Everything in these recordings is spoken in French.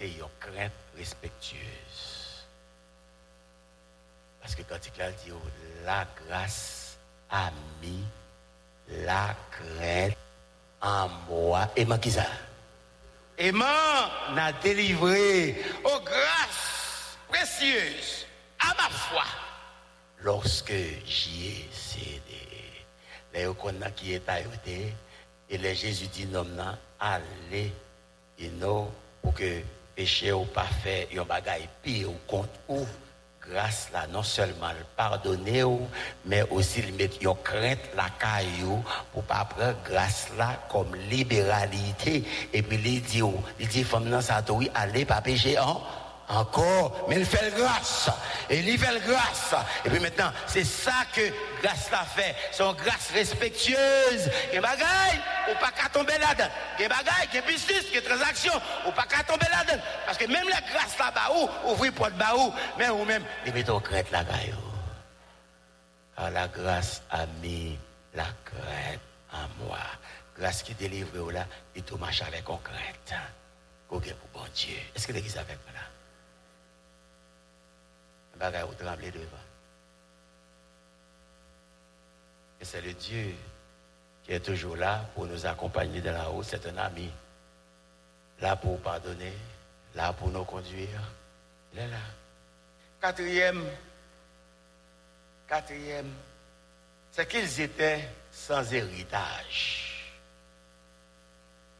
Limitez une crainte respectueuse. Parce que quand il dit la grâce a mis la crainte en moi. Et moi qui ça? Et moi, n'a délivré aux grâces précieuses à ma foi lorsque j'y ai cédé. Les qu'on qui est aïeuté, et les Jésus dit non, allez, et non, pour que péché ou pas fait, yon bagay pire ou contre ou grâce là, non seulement le pardonner, mais aussi le mettre une crainte la caillou pour pas prendre grâce là comme libéralité. Et puis il dit, il dit, femme non, ça allez pas pécher, hein? Encore, mais il fait grâce. Et il fait grâce. Et puis maintenant, c'est ça que grâce l'a fait. Son grâce respectueuse. Il bagaille, ou pas qu'à tomber là-dedans. Il bagaille, il business, il transaction, ou pas qu'à tomber là-dedans. Parce que même la grâce là-bas, ou, ouvrir porte bas ou, mais ou même, il met ton crête là-bas. Car la grâce a mis la crête en moi. Grâce qui délivre là, il tout marche avec concrète. pour bon Dieu. Est-ce que l'église avec moi là? Et c'est le Dieu qui est toujours là pour nous accompagner dans la route. C'est un ami. Là pour pardonner, là pour nous conduire. Il est là. Quatrième, quatrième, c'est qu'ils étaient sans héritage.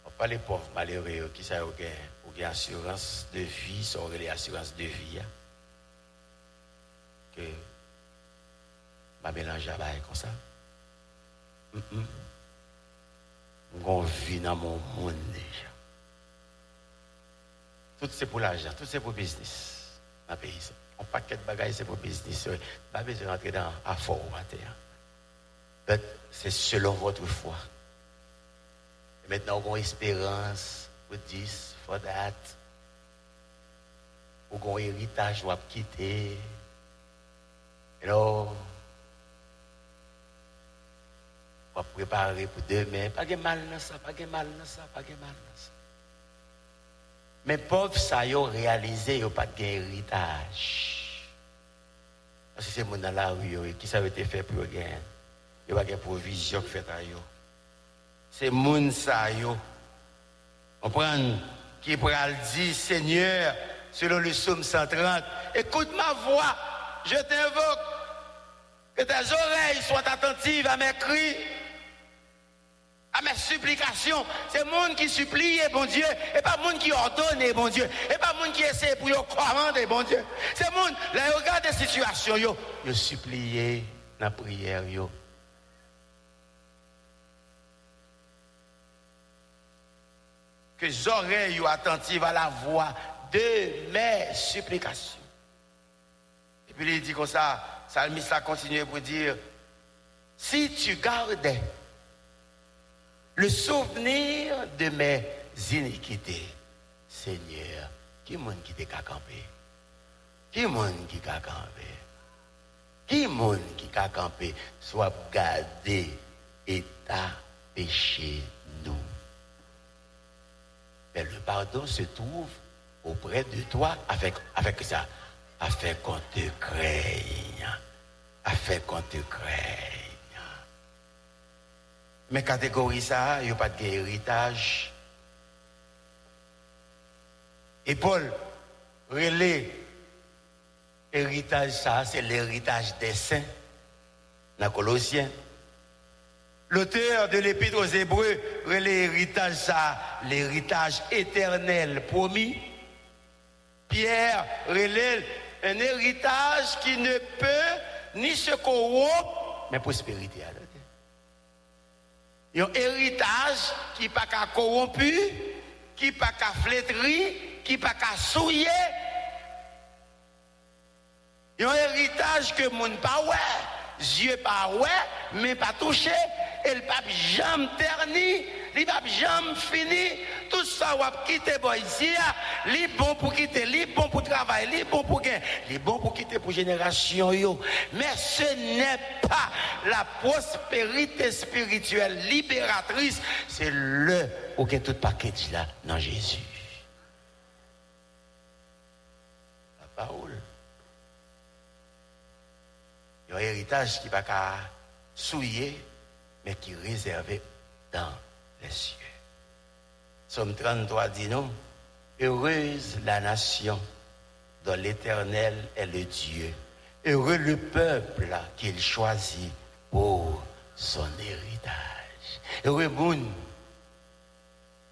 On pas les pauvres malheureux qui savent ou assurance de vie, sont les assurances de vie. Hein que ma mélange à comme ça. On vit dans mon monde déjà. Tout c'est pour l'argent, tout c'est pour le business. Un paquet de bagages c'est pour le business. Pas besoin d'entrer dans à fort. C'est selon votre foi. Et maintenant, on a espérance pour this, for that. On a héritage, on va quitter. Alors, on va préparer pour demain. Pas de mal dans ça, pas de mal dans ça, pas de mal dans ça. Mais pauvres, ça y réalisé, ils pas d'héritage. Parce que c'est mon dans la rue, qui ça a été fait pour gagner. Il n'y a pas de provision qui fait à. C'est mon ça yo. Comprendre qui pourra dire, Seigneur, selon le psaume 130, écoute ma voix, je t'invoque que tes oreilles soient attentives à mes cris, à mes supplications. C'est monde qui supplie, bon Dieu, et pas monde qui ordonne, bon Dieu, et pas monde qui essaie pour y commander, bon Dieu. C'est monde, là, regarde des situations, yo, yo supplier dans la prière, yo. Que les oreilles attentives à la voix de mes supplications. Et puis il dit comme ça, Salmiste a continué pour dire, si tu gardais le souvenir de mes iniquités, Seigneur, qui monde qui t'a campé? Qui monde qui t'a campé? Qui monde qui t'a campé? Soit gardé et t'a péché nous. Mais le pardon se trouve auprès de toi avec, avec ça, afin qu'on te craigne afin qu'on te craigne. Mais catégorie ça, il n'y a pas d'héritage. Et Paul, relais, héritage ça, c'est l'héritage des saints, dans Colossiens. L'auteur de l'épître aux Hébreux, relais héritage ça, l'héritage éternel promis. Pierre relève un héritage qui ne peut ni se corrompre, mais prospérité. A un héritage qui n'est pas corrompu, qui pas qui pas qu'à souiller. Il y a un héritage que mon pas ouais, yeux pas ouais, mais pas touché, et le pape jamais terni, le pape jamais fini. Tout ça, va quitter boy ici, li bon pour quitter, li bon pour travailler, li bon pour gagner, li bon pour quitter pour génération. Mais ce n'est pas la prospérité spirituelle libératrice, c'est le que tout paquet là dans Jésus. La parole. Il y a un héritage qui va pas souiller, mais qui est réservé dans cieux. Somme 33 dit non, heureuse la nation dont l'Éternel est le Dieu. Heureux le peuple qu'il choisit pour son héritage. Heureux monde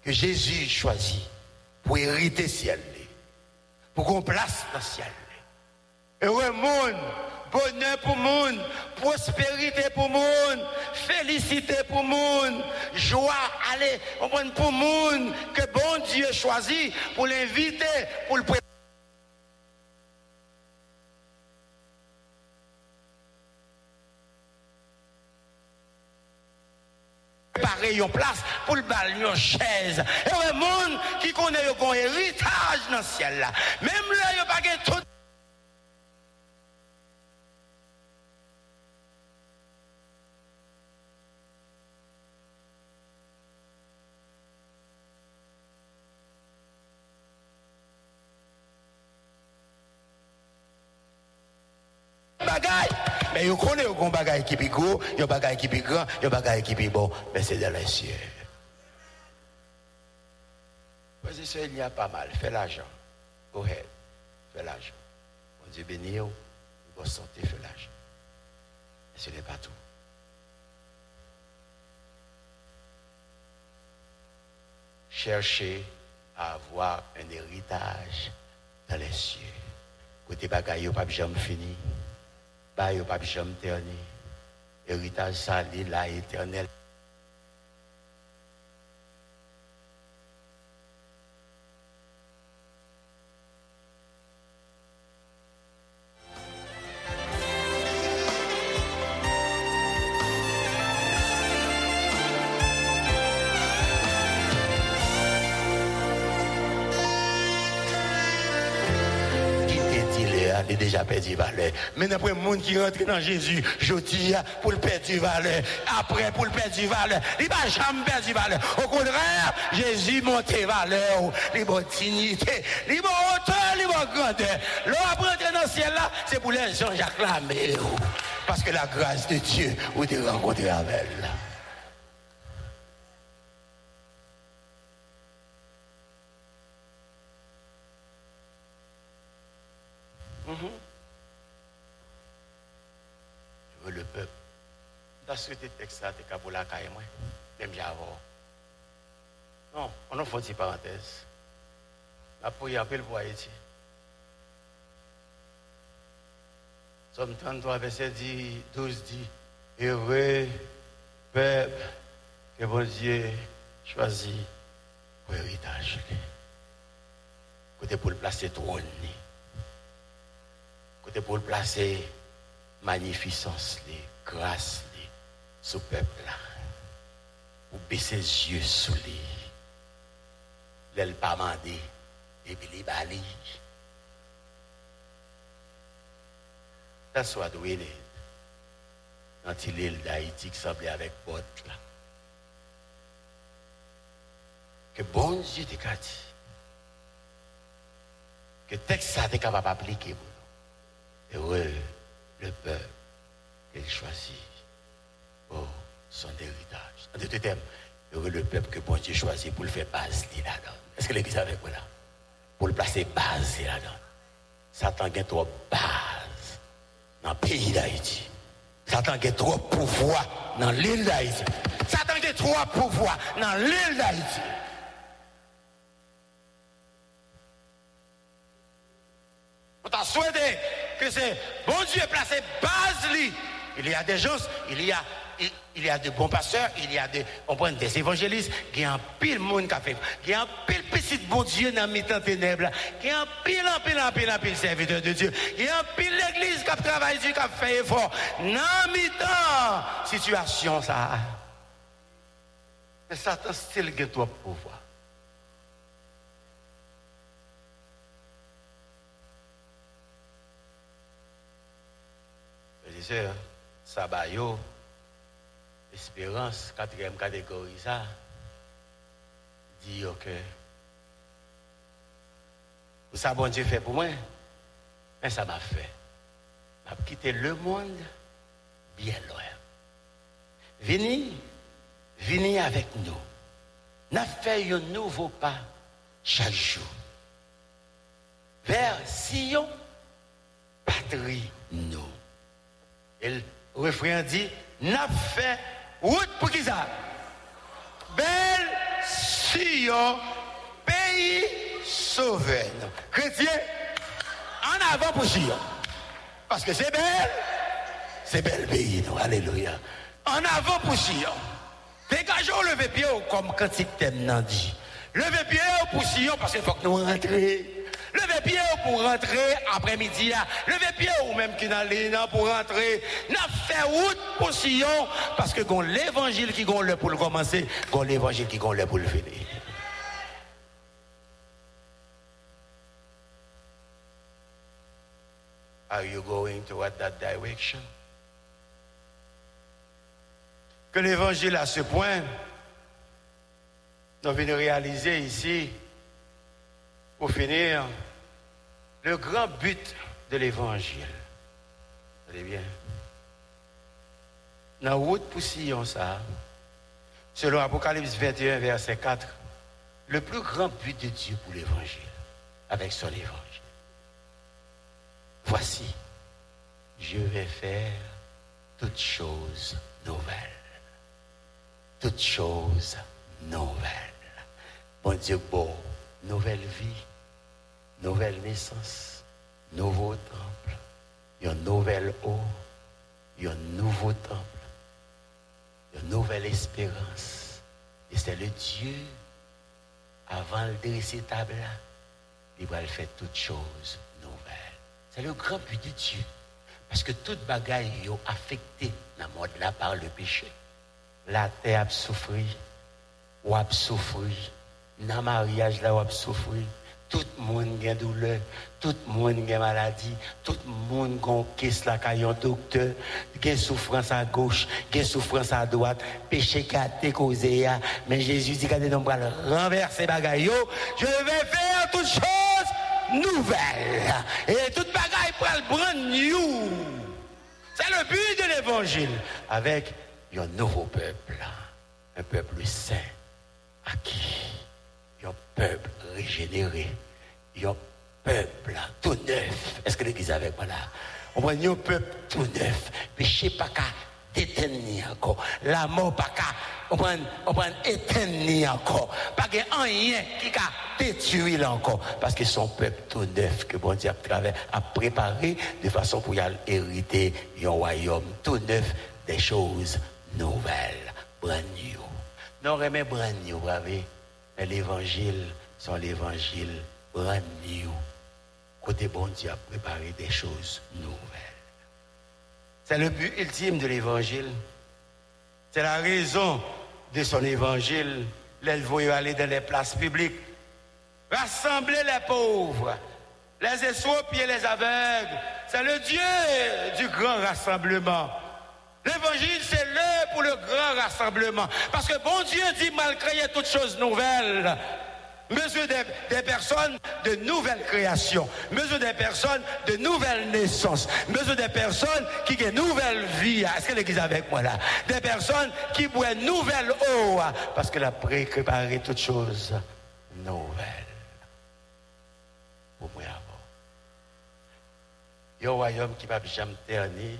que Jésus choisit pour hériter ciel, pour qu'on place dans ciel. Heureux monde bonheur pour monde, prospérité pour monde, félicité pour monde, joie, allez, pour monde que bon Dieu choisit pour l'inviter, pour le préparer une place pour le bal, une chaise. Et un monde qui connaît un héritage dans le ciel. Même là, il n'y a pas tout Mais vous connaissez un bagage qui est gros, un bagage qui est grand, un bagage qui est bon, mais c'est dans les cieux. Vas-y, il y a pas mal. Fais l'argent. Go ahead. Fais l'argent. Bon Dieu béni, vous sortir, fais l'argent. Mais ce n'est pas tout. Cherchez à avoir un héritage dans les cieux. Côté bagaille, pas jamais fini bah, il n'y a pas jamais terni. Héritage sali, là, éternel. Déjà perdu valeur. Mais après le monde qui rentre dans Jésus, je dis pour le perdre valeur. Après, pour le perdre valeur, il va jamais perdre valeur. Au contraire, Jésus monte valeur, il dignité, il hauteur, il grandeur. L'eau après dans le ciel là, c'est pour les gens acclamer. Parce que la grâce de Dieu, vous te rencontrez avec elle. Que tes textes là, t'es pour la caille, moi. Même j'avais. Non, on a fait une parenthèse. La prière, après le voir ici. Somme 33, verset 10, 12 dit Heureux peuple que bon Dieu choisit pour héritage. Côté pour le placer trône. Côté pour le placer magnificence, grâce ce peuple-là, ou baisser les yeux sous lui, l'elle pas mandé, et puis les bali. That's what we need. Dans l'île d'Haïti qui semblait avec botte là. Que bon Dieu te dit. Que texte ça t'es capable d'appliquer pour nous. Heureux le peuple qu'il choisit oh, son héritage. En d'autres termes, heureux le peuple que bon Dieu choisit pour le faire base là-dedans. Est-ce que l'église avec moi là? Pour le placer base là-dedans. Satan a trop base dans le pays d'Haïti. Satan a trop pouvoir dans l'île d'Haïti. Satan a trop pouvoir dans l'île d'Haïti. On t'a souhaité que c'est bon Dieu placé base Il y a des gens, il y a il y a de bons pasteurs, il y a de, on prend des évangélistes, il y a un pile monde qui a fait, il y a un pile petit bon Dieu dans le temps ténèbres, il y a un pile, un pile, un pile, un pile serviteur de Dieu, il y a un pile l'église qui a travaillé, qui a fait effort, dans le temps, situation ça. Mais Satan style que toi pouvoir. Je disais, ça va espérance, quatrième catégorie, ça, dit que ça, bon Dieu fait pour moi, mais ça m'a fait. M'a quitté le monde bien loin. Venez, venez avec nous. N'a fait un nouveau pas chaque jour. Vers Sion, patrie nous. Et le refrain dit, n'a fait route pour qui ça Belle Sion, pays sauvé. Chrétien, en avant pour Sion. Parce que c'est belle, c'est bel pays. Alléluia. En avant pour Sion. Dégageons le pied comme quand t'aimes dit. Levez pied pour Sion parce qu'il faut que nous rentrions. Levez pied pour rentrer après-midi. Levez pied ou même qui n'a pour rentrer. N'a fait route pour Sion parce que l'évangile qui gon le pour le commencer, gon l'évangile qui gon le pour le finir. Are you going toward that direction? Que l'évangile à ce point, nous venons réaliser ici pour finir, le grand but de l'évangile. Allez bien? Dans la route ça, selon Apocalypse 21, verset 4, le plus grand but de Dieu pour l'évangile, avec son évangile. Voici, je vais faire toutes choses nouvelles. Toutes choses nouvelles. Bon Dieu, beau, nouvelle vie nouvelle naissance, nouveau temple, une nouvelle eau, un nouveau temple, une nouvelle espérance. Et c'est le Dieu, avant le dresser table il va faire toutes choses nouvelles. C'est le grand but de Dieu. Parce que toute bagaille est affectée dans le monde là par le péché. La terre a souffert, ou a souffert, dans le mariage là, a souffert. Tout le monde a douleur, tout le monde a maladie, tout le monde a caisse la un docteur, a souffrance à gauche, a souffrance à droite, péché qui a été causé, mais Jésus dit qu'il va renverser bagaille, je vais faire toutes choses nouvelles. Et toute bagaille pour le brand. C'est le but de l'évangile. Avec un nouveau peuple, un peuple saint, acquis, un peuple régénéré un peuple tout neuf. Est-ce que l'église avec moi là? On voit un peuple tout neuf. Péché pas qu'à détenir encore. La mort pas qu'à, on éteindre encore. Pas qu'il rien qui a détruit encore. Parce que son peuple tout neuf que bon Dieu a, a préparé de façon pour y hériter un royaume tout neuf des choses nouvelles, brand new. Non, remet brand new, savez. Mais l'évangile, c'est l'évangile brand new. Côté bon Dieu a préparé des choses nouvelles. C'est le but ultime de l'évangile. C'est la raison de son évangile. Elle veut aller dans les places publiques, rassembler les pauvres, les estropiés, les aveugles. C'est le Dieu du grand rassemblement. L'évangile, c'est l'heure pour le grand rassemblement. Parce que bon Dieu dit, malgré toutes choses nouvelles, mesure des, personnes de nouvelles créations, mesure des personnes de nouvelles naissances, mesure des personnes qui ont une nouvelle vie. Est-ce que l'église avec moi là? Des personnes qui boivent une nouvelle eau parce qu'elle a préparé toutes choses nouvelles. Pour moi. Il y a un royaume qui va jamais ternir,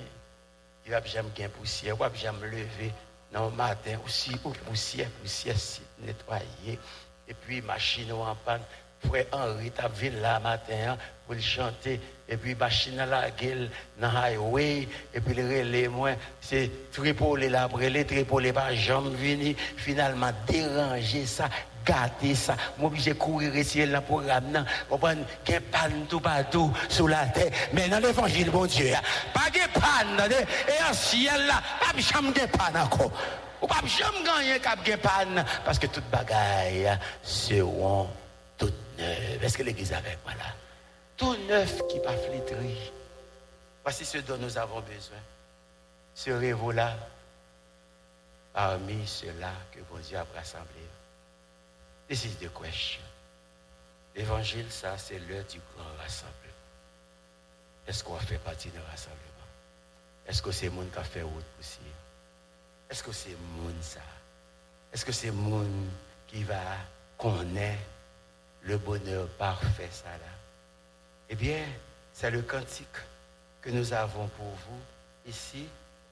ne va jamais gagner poussière, ne va jamais lever. Non, matin aussi, ou poussière, poussière nettoyer et puis machine en panne, frère Henri t'a vu là matin hein, pour le chanter. Et puis machine à la gueule dans highway. Et puis le relais moi c'est Tripoli là les Tripoli pas jamais venu. Finalement déranger ça gâter ça. Moi obligé courir ici là pour ramener comprendre qu'il panne tout partout sous la terre. Mais dans l'évangile bon Dieu hein, pas de panne et en ciel là pas jamais de panne encore. Ou pas jamais gagner cap de panne. Parce que toute bagaille seront toutes neuves est-ce que l'église avec moi là? Tout neuf qui pas flétri. Voici ce dont nous avons besoin. Serez-vous là? Parmi ceux-là que bon Dieu a rassemblés? This is the question. L'évangile, ça, c'est l'heure du grand rassemblement. Est-ce qu'on fait partie d'un rassemblement? Est-ce que c'est le monde qui a fait route aussi? Est-ce que c'est le monde ça? Est-ce que c'est le monde qui va connaître le bonheur parfait ça là? Eh bien, c'est le cantique que nous avons pour vous ici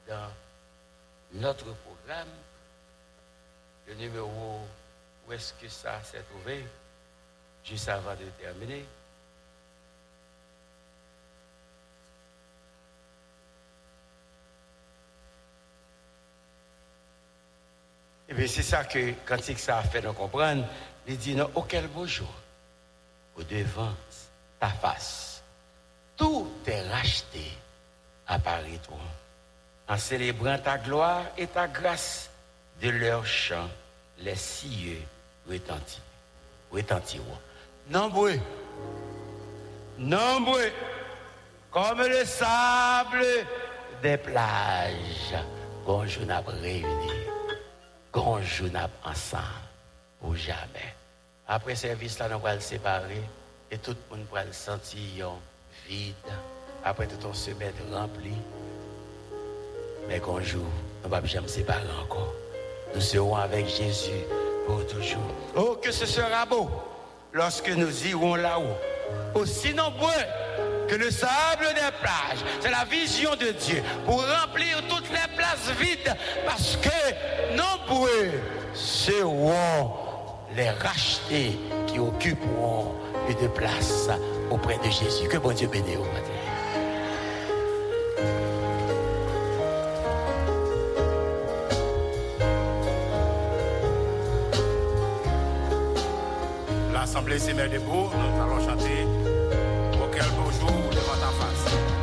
dans notre programme. Le numéro, où est-ce que ça s'est trouvé? Juste avant de terminer. Eh bien, c'est ça que Cantique ça a fait nous comprendre. Il dit, non, auquel beau jour, au devant ta face. Tout est racheté à Paris, toi. En célébrant ta gloire et ta grâce, de leur chant, les cieux retentiront. retentiront. Nombreux, nombreux, comme le sable des plages, gonjou n'a réuni, gonjou n'a ensemble, ou jamais. Après service, là, nous allons séparer. Et tout le monde pourra le sentir vide. Après tout ton semaine rempli. Mais qu'un jour, nous ne va jamais séparer encore. Nous serons avec Jésus Oh, que ce sera beau lorsque nous irons là-haut. Aussi nombreux que le sable des plages. C'est la vision de Dieu pour remplir toutes les places vides parce que nombreux seront les rachetés qui occuperont de place auprès de Jésus. Que bon Dieu bénisse. L'Assemblée s'est mise debout. Nous allons chanter Auquel beau jour devant ta face.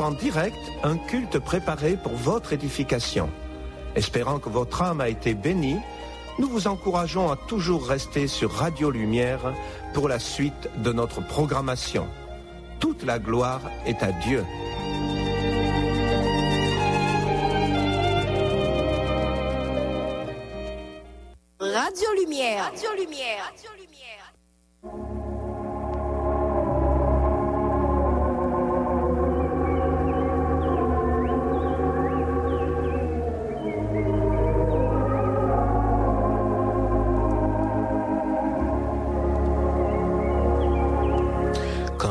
En direct un culte préparé pour votre édification. Espérant que votre âme a été bénie, nous vous encourageons à toujours rester sur Radio Lumière pour la suite de notre programmation. Toute la gloire est à Dieu. Radio Lumière. Radio Lumière. Radio Lumière.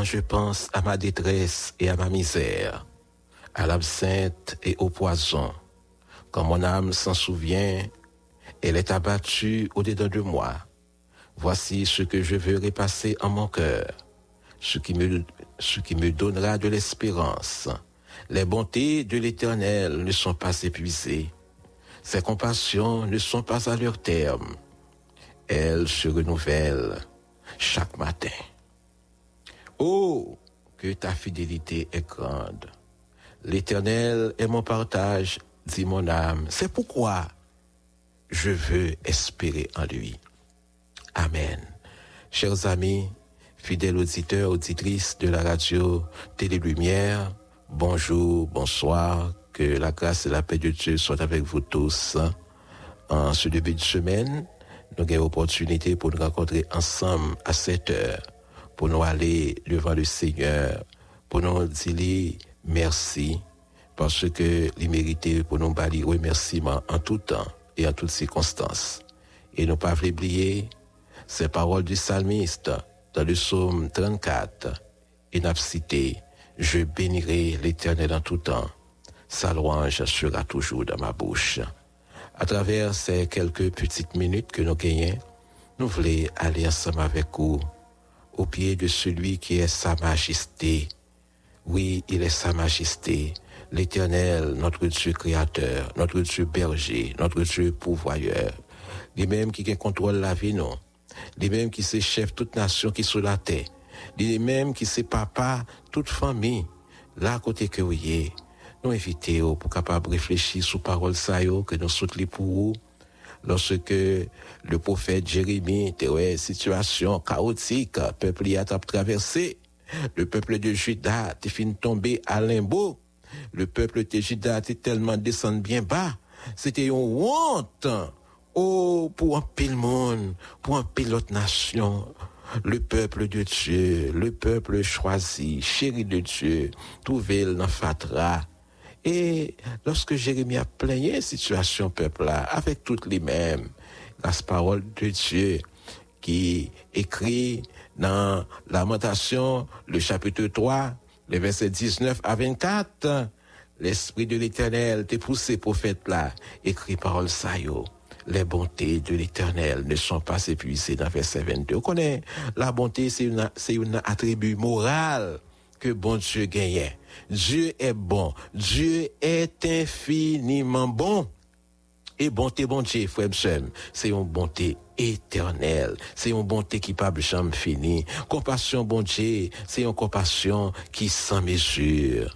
Je pense à ma détresse et à ma misère, à l'absinthe et au poison, quand mon âme s'en souvient, elle est abattue au-dedans de moi. Voici ce que je veux repasser en mon cœur, ce qui me, donnera de l'espérance. Les bontés de l'Éternel ne sont pas épuisées. Ses compassions ne sont pas à leur terme. Elles se renouvellent chaque matin. Oh, que ta fidélité est grande. L'Éternel est mon partage, dit mon âme. C'est pourquoi je veux espérer en lui. Amen. Chers amis, fidèles auditeurs, auditrices de la radio Télé Lumière, bonjour, bonsoir, que la grâce et la paix de Dieu soient avec vous tous. En ce début de semaine, nous avons l'opportunité pour nous rencontrer ensemble à 7 heures, pour nous aller devant le Seigneur, pour nous dire merci, parce que les mérités pour nous balayer remerciements en tout temps et en toutes circonstances. Et ne pas oublier ces paroles du psalmiste dans le psaume 34. Et n'a je bénirai l'éternel en tout temps. Sa louange sera toujours dans ma bouche. À travers ces quelques petites minutes que nous gagnons, nous voulons aller ensemble avec vous au pied de celui qui est sa majesté. Oui, il est sa majesté l'Éternel, notre Dieu créateur, notre Dieu berger, notre Dieu pourvoyeur, les mêmes qui contrôlent la vie, non, les mêmes qui se chef toute nation qui sous la terre, les mêmes qui se papa toute famille, là côté que vous y nous invitons pour capable réfléchir sous parole ça que nous soutenons pour vous lorsque le prophète Jérémie était une situation chaotique, le peuple y a traversé, le peuple de Juda était fini tomber à limbo, le peuple de Juda était tellement descendu bien bas, c'était une honte. Oh, pour un pile monde, pour un pilote nation, le peuple de Dieu, le peuple choisi, chéri de Dieu, trouvé dans Fatra. Et lorsque Jérémie a plaigné situation peuple-là, avec toutes les mêmes, la parole de Dieu qui écrit dans Lamentation, le chapitre 3, les versets 19 à 24, l'Esprit de l'Éternel t'a poussé prophète là, écrit parole saillot. Les bontés de l'Éternel ne sont pas épuisées dans verset 22. On connaît, la bonté, c'est une attribut moral que bon Dieu gagne. Dieu est bon. Dieu est infiniment bon. Et bonté, bon Dieu, frère, c'est une bonté éternelle. C'est une bonté qui pas jamais fini. Compassion, bon Dieu, c'est une compassion qui sans mesure.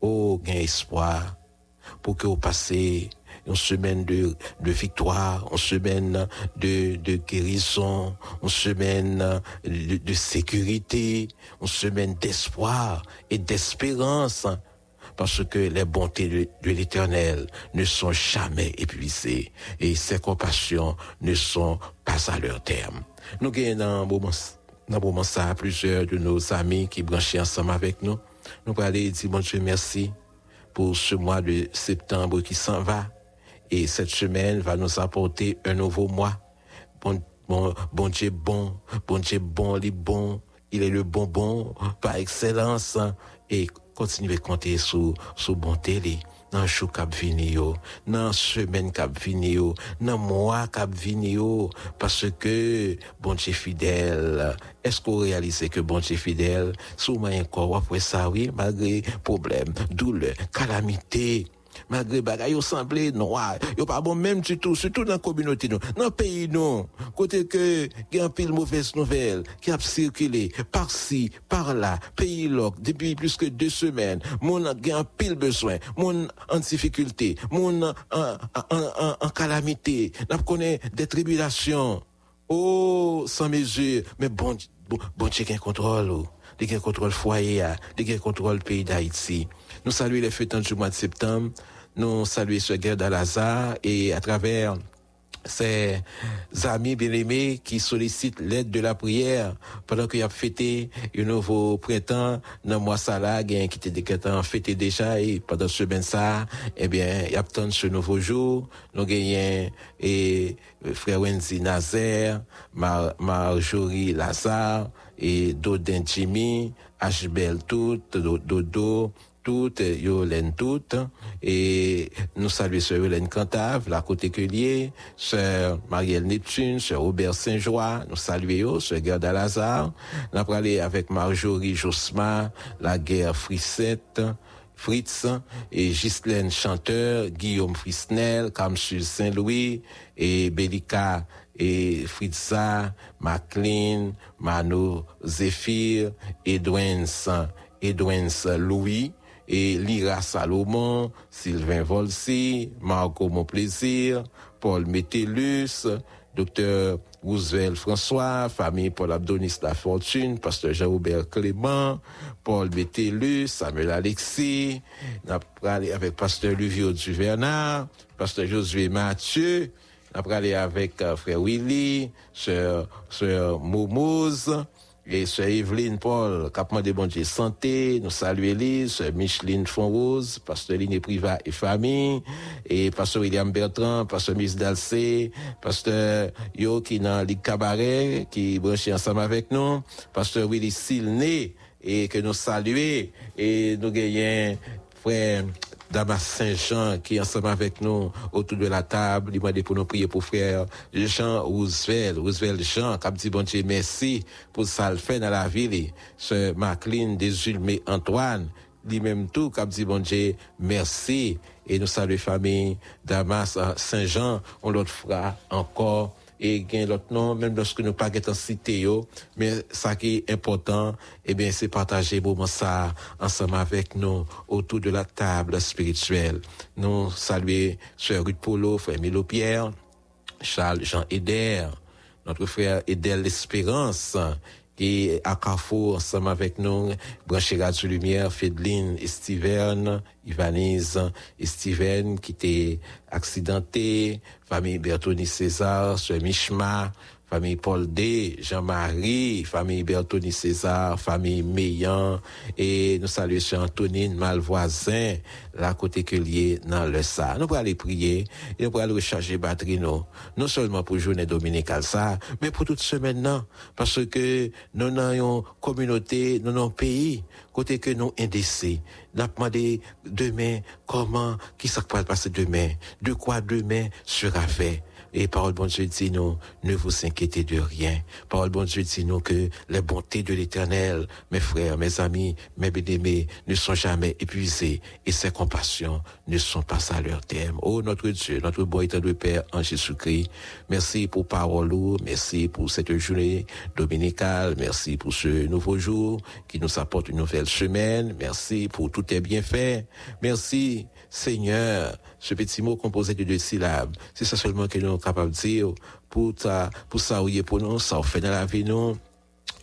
Oh, gain espoir pour que vous passez une semaine de, de victoire, une semaine de, guérison, une semaine de, sécurité, une semaine d'espoir et d'espérance parce que les bontés de, l'Éternel ne sont jamais épuisées et ses compassions ne sont pas à leur terme. Nous gagnons dans moment, ça plusieurs de nos amis qui branchent ensemble avec nous. Nous allons dire, bon Dieu, merci pour ce mois de septembre qui s'en va. Et cette semaine va nous apporter un nouveau mois. Bon, bon, bon Dieu bon, bon Dieu bon, il est bon, il est le bonbon par excellence. Et continuez à compter sur, sur bonté dans cap vini yo, dans semaine cap vini yo, dans mois cap vini yo, parce que bon Dieu fidèle, est-ce qu'on réalise que bon Dieu fidèle, souvent encore, après ça, oui, malgré problème, douleur, calamité, malgré bagay yo semblé noir, yo pas bon même du tout, surtout dans la communauté nous, dans le pays nous, côté que il y a pile mauvaise nouvelle qui a circulé par-ci, par-là, pays loc, depuis plus que deux semaines, mon a un pile besoin, mon en difficulté, mon en, en calamité, n'a connaît des tribulations. Oh, sans mesure, mais bon, bon, Dieu qui contrôle, qui contrôle foyer, qui contrôle pays d'Haïti. Nous saluons les fêtes du mois de septembre, nous saluons ce guerre d'Al-Azhar et à travers ces amis bien-aimés qui sollicitent l'aide de la prière pendant qu'il a fêté un nouveau printemps. Dans Salah, qui était fêté déjà et pendant ce semaine ça, eh bien, il ce nouveau jour, nous gagnons et frère Wendy Nazaire, Marjorie Lazare et Dodin Jimmy, Ashbel Tout, Dodo, toutes, yo len toutes, et nous saluons sœur Hélène Cantave, la côté lié, sœur Marielle Neptune, sœur Robert Saint-Joie, nous saluons sœur Gerda Lazare, nous parlé avec Marjorie Josma, la guerre Frissette, Fritz et Ghislaine Chanteur, Guillaume Frisnel, Camsul Saint-Louis et Belika et Fritza, MacLean, Mano Zéphir, Edwin Edwin Louis, et Lyra Salomon, Sylvain Volsi, Marco Monplaisir, Paul Métellus, Docteur Roosevelt François, famille Paul Abdonis La Fortune, Pasteur Jean-Robert Clément, Paul Métellus, Samuel Alexis, avec Pasteur Luvio Duvernard, Pasteur Josué Mathieu, on a avec euh, Frère Willy, Sœur, Sœur et Sœur Evelyne Paul, Capement de bon Dieu Santé, nous saluons Elise, Micheline Fonrose, Pasteur Ligne Privat et Famille, et Pasteur William Bertrand, Pasteur Miss Dalcé, Pasteur Yo qui dans Ligue Cabaret, qui branche ensemble avec nous, Pasteur Willy Silné, et que nous saluons, et nous gagnons frère Damas Saint-Jean qui est ensemble avec nous autour de la table. Il m'a dit pour nous prier pour frère Jean Roosevelt, Roosevelt Jean, qui dit bon Dieu merci pour ça le fait dans la ville. Ce Maclean, Désulmé Antoine, lui-même tout, qui dit bon Dieu merci. Et nous saluons famille Damas Saint-Jean, on l'autre fera encore et gain l'autre nom, même lorsque nous pas en cité mais ça qui est important, eh bien, c'est partager moment ça ensemble avec nous autour de la table spirituelle. Nous saluer Sœur Ruth Polo, Frère Milo Pierre, Charles Jean Eder, notre frère Edel l'Espérance, et à Carrefour, ensemble avec nous, Branché Radio Lumière, Fedeline et Steven, Ivanise et Steven, qui étaient accidentés, famille Bertoni César, ce Mishma, famille Paul D, Jean-Marie, famille Bertoni César, famille Meillan, et nous saluons Antonine Malvoisin, la côté que lié dans le ça. Nous pourrons aller prier, et nous aller recharger batterie, non, non seulement pour journée dominicale ça, mais pour toute semaine, non, parce que nous avons une communauté, nous avons un pays, côté que nous indécis. Nous demandé demain, comment, qui ça passer demain, de quoi demain sera fait? Et parole bon Dieu dit nous, ne vous inquiétez de rien. Parole bon Dieu dit nous que les bontés de l'éternel, mes frères, mes amis, mes bien-aimés, ne sont jamais épuisées et ses compassions ne sont pas à leur terme. Oh notre Dieu, notre bon éternel Père en Jésus-Christ, merci pour parole, merci pour cette journée dominicale, merci pour ce nouveau jour qui nous apporte une nouvelle semaine, merci pour tous tes bienfaits, merci Seigneur, ce petit mot composé de deux syllabes, c'est ça seulement que nous sommes capables de dire pour, ta, pour ça, oui, pour nous, ça fait dans la vie, nous.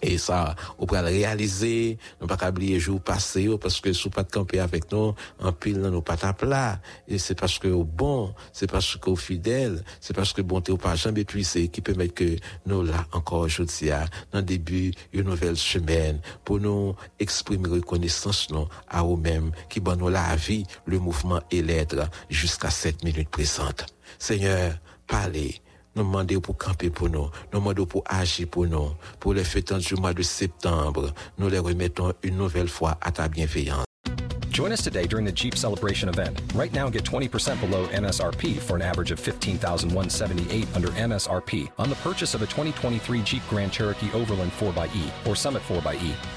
Et ça, on peut le réaliser, nous pas oublier jour passé, parce que sous pas de camper avec nous, en pile dans nos pattes à plat. Et c'est parce que au bon, c'est parce que au fidèle, c'est parce que bonté au pas jamais épuisé, qui permet que nous là encore aujourd'hui, dans le début une nouvelle semaine, pour nous exprimer reconnaissance nous à nous-mêmes, qui bon nous la vie, le mouvement et l'être jusqu'à cette minute présente. Seigneur, parlez nous demandons pour camper pour nous, nous demandons pour agir pour nous. Pour les fêtes du mois de septembre, nous les remettons une nouvelle fois à ta bienveillance. Join us today during the Jeep Celebration event. Right now, get 20% below MSRP for an average of 15178 under MSRP on the purchase of a 2023 Jeep Grand Cherokee Overland 4xE or Summit 4xE.